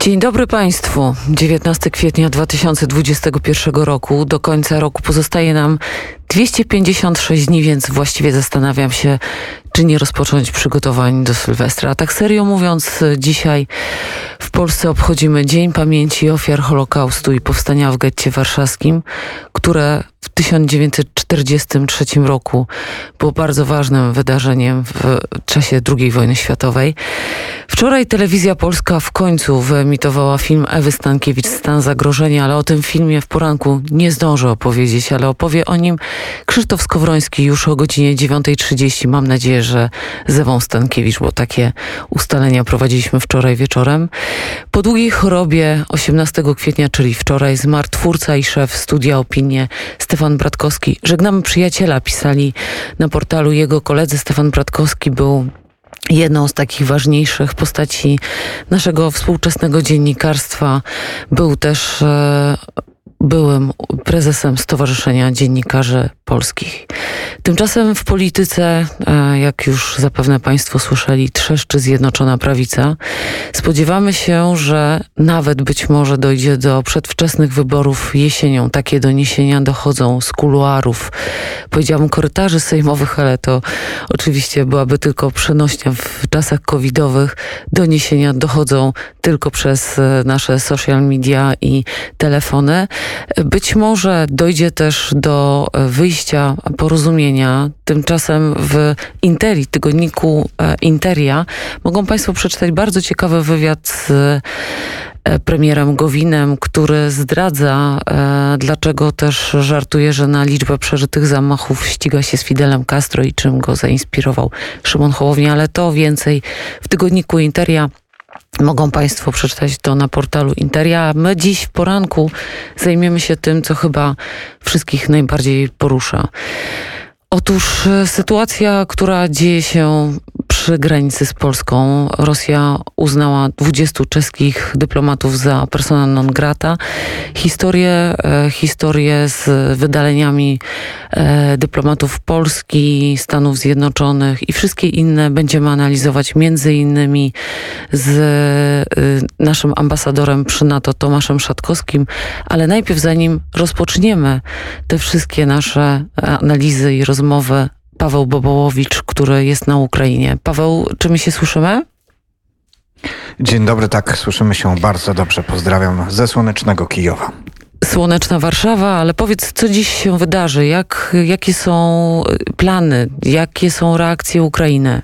Dzień dobry Państwu. 19 kwietnia 2021 roku. Do końca roku pozostaje nam 256 dni, więc właściwie zastanawiam się, czy nie rozpocząć przygotowań do Sylwestra. Tak serio mówiąc, dzisiaj w Polsce obchodzimy Dzień Pamięci Ofiar Holokaustu i Powstania w getcie warszawskim, które w 1943 roku było bardzo ważnym wydarzeniem w czasie II wojny światowej. Wczoraj telewizja polska w końcu wyemitowała film Ewy Stankiewicz Stan zagrożenia, ale o tym filmie w poranku nie zdążę opowiedzieć, ale opowie o nim Krzysztof Skowroński już o godzinie 9.30. Mam nadzieję, że z Ewą Stankiewicz, bo takie ustalenia prowadziliśmy wczoraj wieczorem. Po długiej chorobie 18 kwietnia, czyli wczoraj, zmarł twórca i szef studia Opinie Stefan Bratkowski. Żegnamy przyjaciela, pisali na portalu jego koledzy. Stefan Bratkowski był jedną z takich ważniejszych postaci naszego współczesnego dziennikarstwa. Był też e, byłym prezesem Stowarzyszenia Dziennikarzy Polskich. Tymczasem w polityce, e, jak już zapewne Państwo słyszeli, trzeszczy Zjednoczona Prawica. Spodziewamy się, że nawet być może dojdzie do przedwczesnych wyborów jesienią. Takie doniesienia dochodzą z kuluarów, powiedziałam korytarzy sejmowych, ale to oczywiście byłaby tylko przenośnia w czasach covidowych. Doniesienia dochodzą tylko przez e, nasze social media i telefony. Być może dojdzie też do e, wyjścia porozumienia. Tymczasem w Interi, tygodniku e, Interia, mogą Państwo przeczytać bardzo ciekawy wywiad z e, premierem Gowinem, który zdradza, dlaczego też żartuje, że na liczbę przeżytych zamachów ściga się z Fidelem Castro i czym go zainspirował Szymon Hołownia, ale to więcej w tygodniku Interia. Mogą Państwo przeczytać to na portalu Interia. My dziś w poranku zajmiemy się tym, co chyba wszystkich najbardziej porusza. Otóż e, sytuacja, która dzieje się przy granicy z Polską. Rosja uznała 20 czeskich dyplomatów za persona non grata. Historię, e, historię z wydaleniami e, dyplomatów Polski, Stanów Zjednoczonych i wszystkie inne będziemy analizować między innymi z naszym ambasadorem przy NATO Tomaszem Szatkowskim, ale najpierw zanim rozpoczniemy te wszystkie nasze analizy i rozmowy Paweł Bobołowicz, który jest na Ukrainie. Paweł, czy my się słyszymy? Dzień dobry, tak, słyszymy się bardzo dobrze. Pozdrawiam ze słonecznego Kijowa. Słoneczna Warszawa, ale powiedz, co dziś się wydarzy? Jak, jakie są plany? Jakie są reakcje Ukrainy?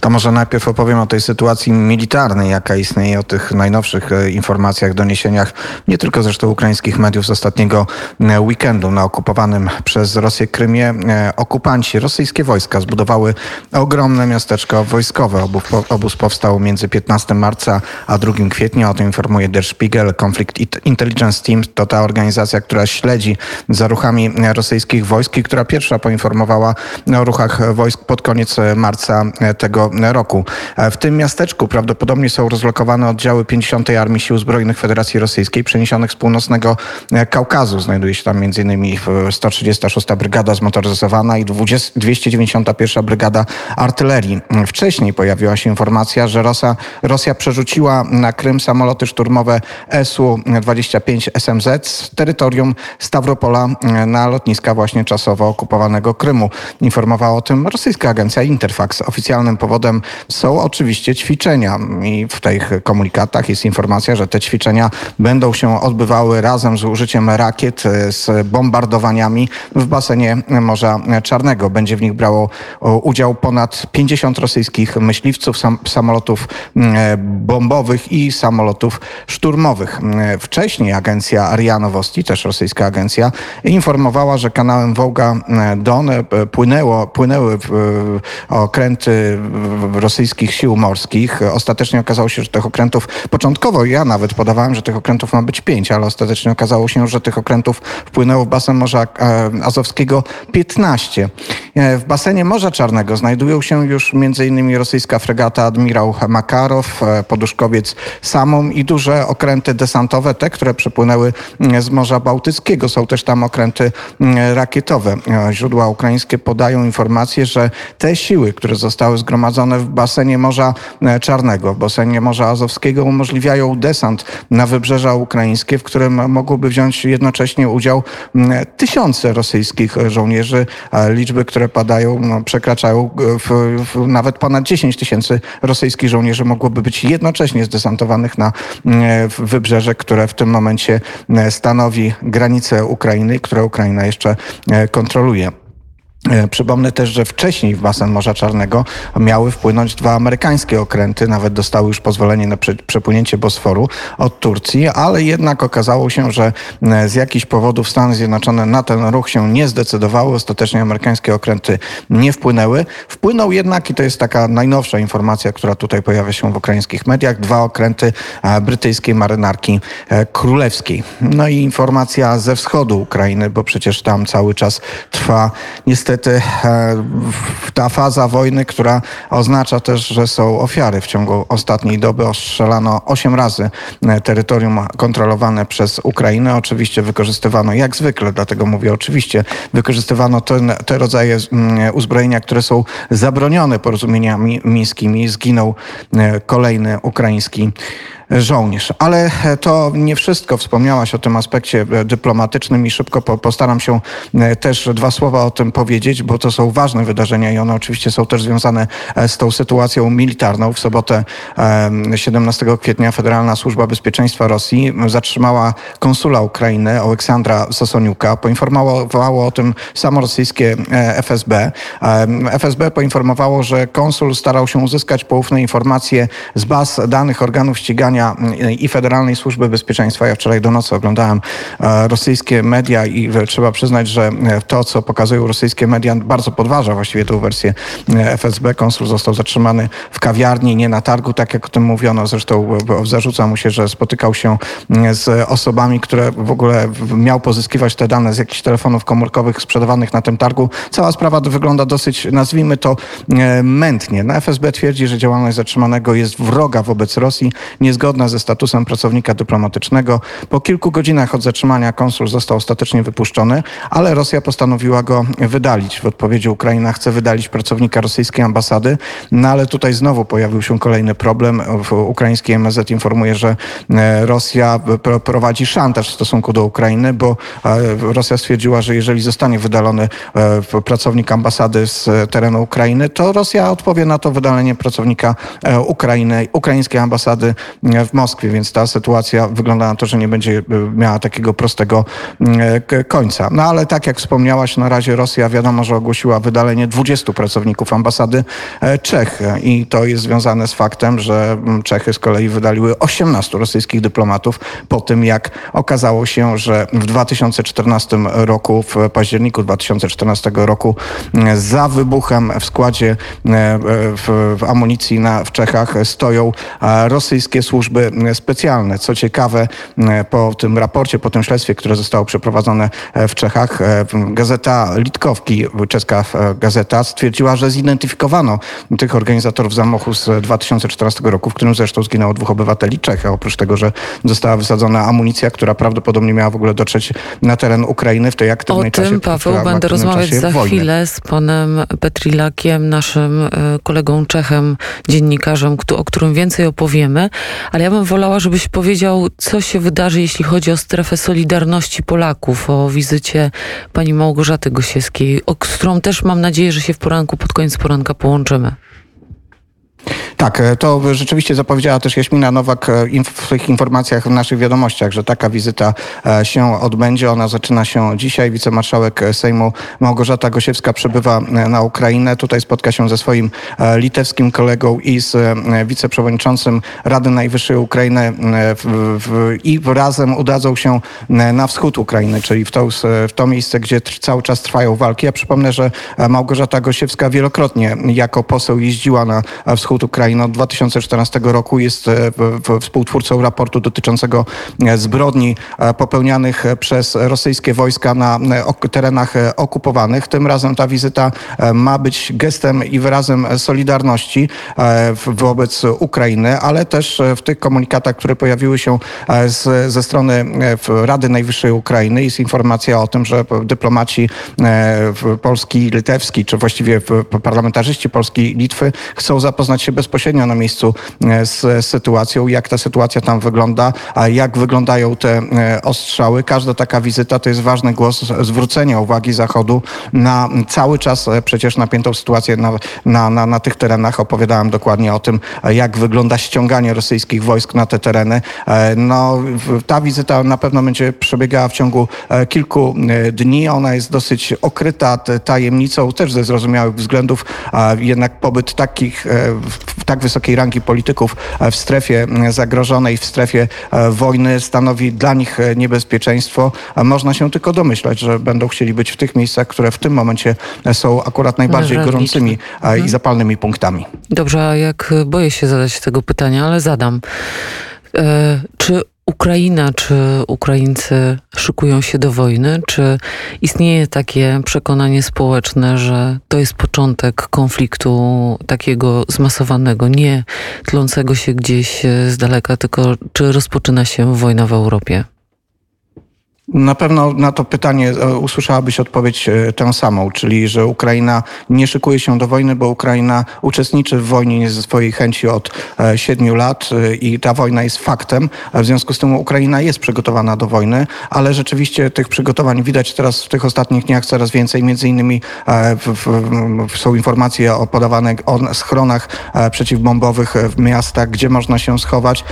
To może najpierw opowiem o tej sytuacji militarnej, jaka istnieje, o tych najnowszych e, informacjach, doniesieniach, nie tylko zresztą ukraińskich mediów z ostatniego e, weekendu na okupowanym przez Rosję Krymie. E, okupanci, rosyjskie wojska zbudowały ogromne miasteczko wojskowe. Obóz, powstał między 15 marca a 2 kwietnia. O tym informuje Der Spiegel. Conflict Intelligence Team to ta organizacja, która śledzi za ruchami rosyjskich wojsk i która pierwsza poinformowała o ruchach wojsk pod koniec marca tego roku. E, w tym miasteczku prawdopodobnie są rozlokowane oddziały 50. Armii Sił Zbrojnych Federacji Rosyjskiej przeniesionych z północnego e, Kaukazu. Znajduje się tam m.in. 136. Brygada Zmotoryzowana i 20, 291. Brygada Artylerii. Wcześniej pojawiła się informacja, że Rosja, Rosja przerzuciła na Krym samoloty szturmowe Su-25 SMZ z terytorium Stawropola e, na lotniska właśnie czasowo okupowanego Krymu. Informowała o tym rosyjska agencja Interfax. Oficjalne powodem są oczywiście ćwiczenia i w tych komunikatach jest informacja, że te ćwiczenia będą się odbywały razem z użyciem rakiet, e, z bombardowaniami w basenie Morza Czarnego. Będzie w nich brało udział ponad 50 rosyjskich myśliwców, sam, samolotów e, bombowych i samolotów szturmowych. E, wcześniej agencja RIA Nowosti, też rosyjska agencja, informowała, że kanałem Wołga-Don płynęło, płynęły okręty rosyjskich sił morskich. Ostatecznie okazało się, że tych okrętów, początkowo ja nawet podawałem, że tych okrętów ma być pięć, ale ostatecznie okazało się, że tych okrętów wpłynęło w basen Morza Azowskiego 15. E, w basenie Morza Czarnego znajdują się już m.in. rosyjska fregata admirał Makarow, e, poduszkowiec Samum i duże okręty desantowe, te, które przepłynęły z Morza Bałtyckiego. Są też tam okręty rakietowe. Źródła ukraińskie podają informację, że te siły, które zostały zgromadzone w basenie Morza Czarnego, w basenie Morza Azowskiego umożliwiają desant na wybrzeża ukraińskie, w którym mogłoby wziąć jednocześnie udział tysiące rosyjskich żołnierzy. Liczby, które padają, no, przekraczają w, w nawet ponad 10 tysięcy rosyjskich żołnierzy mogłoby być jednocześnie zdesantowanych na wybrzeże, które w tym momencie stanowi granicę Ukrainy, które Ukraina jeszcze kontroluje. E, przypomnę też, że wcześniej w basen Morza Czarnego miały wpłynąć dwa amerykańskie okręty, nawet dostały już pozwolenie na przepłynięcie Bosforu od Turcji, ale jednak okazało się, że e, z jakichś powodów Stany Zjednoczone na ten ruch się nie zdecydowały. Ostatecznie amerykańskie okręty nie wpłynęły. Wpłynął jednak, i to jest taka najnowsza informacja, która tutaj pojawia się w ukraińskich mediach, dwa okręty e, brytyjskiej marynarki królewskiej. No i informacja ze wschodu Ukrainy, bo przecież tam cały czas trwa niestety niestety e, ta faza wojny, która oznacza też, że są ofiary. W ciągu ostatniej doby ostrzelano 8 razy e, terytorium kontrolowane przez Ukrainę. Oczywiście wykorzystywano, jak zwykle, dlatego mówię oczywiście, wykorzystywano te, rodzaje mm, uzbrojenia, które są zabronione porozumieniami mińskimi. Zginął e, kolejny ukraiński żołnierz. Ale to nie wszystko. Wspomniałaś o tym aspekcie e, dyplomatycznym i szybko postaram się e, też dwa słowa o tym powiedzieć, bo to są ważne wydarzenia i one oczywiście są też związane e, z tą sytuacją militarną. W sobotę 17 kwietnia Federalna Służba Bezpieczeństwa Rosji zatrzymała konsula Ukrainy Aleksandra Sosoniuka. Poinformowało o tym samo rosyjskie FSB. FSB poinformowało, że konsul starał się uzyskać poufne informacje z baz danych organów ścigania Mm, i Federalnej Służby Bezpieczeństwa. Ja wczoraj do nocy oglądałem e, rosyjskie media i trzeba przyznać, że e, to, co pokazują rosyjskie media, bardzo podważa właściwie tę wersję e, FSB. Konsul został zatrzymany w kawiarni, nie na targu, tak jak o tym mówiono. Zresztą zarzuca mu się, że spotykał się z osobami, które w ogóle miał pozyskiwać te dane z jakichś telefonów komórkowych sprzedawanych na tym targu. Cała sprawa wygląda dosyć, nazwijmy to, mętnie. Na FSB twierdzi, że działalność zatrzymanego jest wroga wobec Rosji, niezgodna zgodna ze statusem pracownika dyplomatycznego. Po kilku godzinach od zatrzymania konsul został ostatecznie wypuszczony, ale Rosja postanowiła go wydalić. W odpowiedzi Ukraina chce wydalić pracownika rosyjskiej ambasady, no ale tutaj znowu pojawił się kolejny problem. Ukraiński MSZ informuje, że e, Rosja prowadzi szantaż w stosunku do Ukrainy, bo e, Rosja stwierdziła, że jeżeli zostanie wydalony e, pracownik ambasady z terenu Ukrainy, to Rosja odpowie na to wydalenie pracownika Ukrainy, ukraińskiej ambasady w Moskwie, więc ta sytuacja wygląda na to, że nie będzie e, miała takiego prostego e, końca. No ale tak jak wspomniałaś, na razie Rosja wiadomo, że ogłosiła wydalenie 20 pracowników ambasady e, Czech i to jest związane z faktem, że Czechy z kolei wydaliły 18 rosyjskich dyplomatów po tym, jak okazało się, że w 2014 roku, w październiku 2014 roku za wybuchem w składzie w, w amunicji na, w Czechach stoją rosyjskie służby służby specjalne. Co ciekawe, po tym raporcie, po tym śledztwie, które zostało przeprowadzone w Czechach, gazeta Litkowki, czeska gazeta, stwierdziła, że zidentyfikowano tych organizatorów zamachu z 2014 roku, w którym zresztą zginęło dwóch obywateli Czech. Oprócz tego, że została wysadzona amunicja, która prawdopodobnie miała w ogóle dotrzeć na teren Ukrainy w tej aktywnej o czasie. O tym, Paweł, będę rozmawiać za wojny. chwilę z panem Petrilakiem, naszym e, kolegą Czechem, dziennikarzem, o którym więcej opowiemy ale ja bym wolała, żebyś powiedział, co się wydarzy, jeśli chodzi o strefę Solidarności Polaków, o wizycie pani Małgorzaty Gosiewskiej, o którą też mam nadzieję, że się w poranku, pod koniec poranka połączymy. Tak, e, to rzeczywiście zapowiedziała też Jaśmina Nowak e, w tych informacjach w naszych wiadomościach, że taka wizyta e, się odbędzie. Ona zaczyna się dzisiaj. Wicemarszałek Sejmu Małgorzata Gosiewska przybywa na Ukrainę. Tutaj spotka się ze swoim litewskim kolegą i z wiceprzewodniczącym Rady Najwyższej Ukrainy i razem udadzą się na wschód Ukrainy, czyli w to, w to miejsce, gdzie cały czas trwają walki. Ja przypomnę, że Małgorzata Gosiewska wielokrotnie jako poseł jeździła na wschód Ukrainy Ukrainy od 2014 roku. Jest współtwórcą raportu dotyczącego zbrodni popełnianych przez rosyjskie wojska na terenach okupowanych. Tym razem ta wizyta ma być gestem i wyrazem solidarności wobec Ukrainy, ale też w tych komunikatach, które pojawiły się z, ze strony Rady Najwyższej Ukrainy jest informacja o tym, że dyplomaci polski, litewski, czy właściwie parlamentarzyści Polski i Litwy chcą zapoznać się bezpośrednio na miejscu z sytuacją, jak ta sytuacja tam wygląda, a jak wyglądają te ostrzały. Każda taka wizyta to jest ważny głos zwrócenia uwagi Zachodu na cały czas przecież napiętą sytuację na, na, na, na tych terenach. Opowiadałem dokładnie o tym, jak wygląda ściąganie rosyjskich wojsk na te tereny. No, ta wizyta na pewno będzie przebiegała w ciągu kilku dni. Ona jest dosyć okryta tajemnicą, też ze zrozumiałych względów. Jednak pobyt takich, tak wysokiej rangi polityków w strefie zagrożonej, w strefie wojny stanowi dla nich niebezpieczeństwo. Można się tylko domyślać, że będą chcieli być w tych miejscach, które w tym momencie są akurat najbardziej gorącymi i zapalnymi punktami. Dobrze, a jak boję się zadać tego pytania, ale zadam. E, czy Ukraina, czy Ukraińcy szykują się do wojny? Czy istnieje takie przekonanie społeczne, że to jest początek konfliktu takiego zmasowanego, nie tlącego się gdzieś z daleka, tylko czy rozpoczyna się wojna w Europie? Na pewno na to pytanie e, usłyszałabyś odpowiedź e, tę samą, czyli że Ukraina nie szykuje się do wojny, bo Ukraina uczestniczy w wojnie nie ze swojej chęci od e, siedmiu lat i ta wojna jest faktem. W związku z tym Ukraina jest przygotowana do wojny, ale rzeczywiście tych przygotowań widać teraz w tych ostatnich dniach coraz więcej. Między innymi są informacje o podawanych o schronach przeciwbombowych w miastach, gdzie można się schować.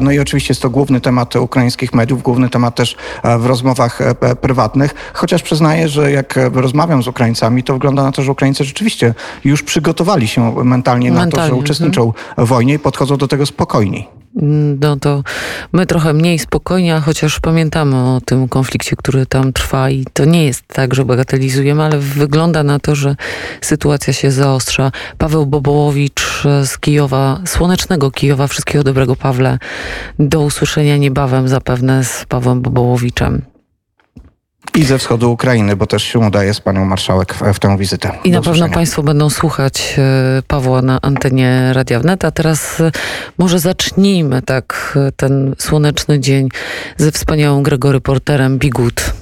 No i oczywiście jest to główny temat ukraińskich mediów, główny temat też w rozmowach rozmowach e, prywatnych, chociaż przyznaję, że jak rozmawiam z Ukraińcami, to wygląda na to, że Ukraińcy rzeczywiście już przygotowali się mentalnie, mentalnie na to, że uczestniczą w wojnie i podchodzą do tego spokojniej no to my trochę mniej spokojnie, chociaż pamiętamy o tym konflikcie, który tam trwa i to nie jest tak, że bagatelizujemy, ale wygląda na to, że sytuacja się zaostrza. Paweł Bobołowicz z Kijowa, słonecznego Kijowa, wszystkiego dobrego Pawle. Do usłyszenia niebawem zapewne z Pawłem Bobołowiczem. I ze wschodu Ukrainy, bo też się udaje z panią marszałek w, w tę wizytę. I na pewno państwo będą słuchać e, Pawła na antenie Radia Wnet. A teraz e, może zacznijmy tak e, ten słoneczny dzień ze wspaniałym Gregory Porterem Bigut.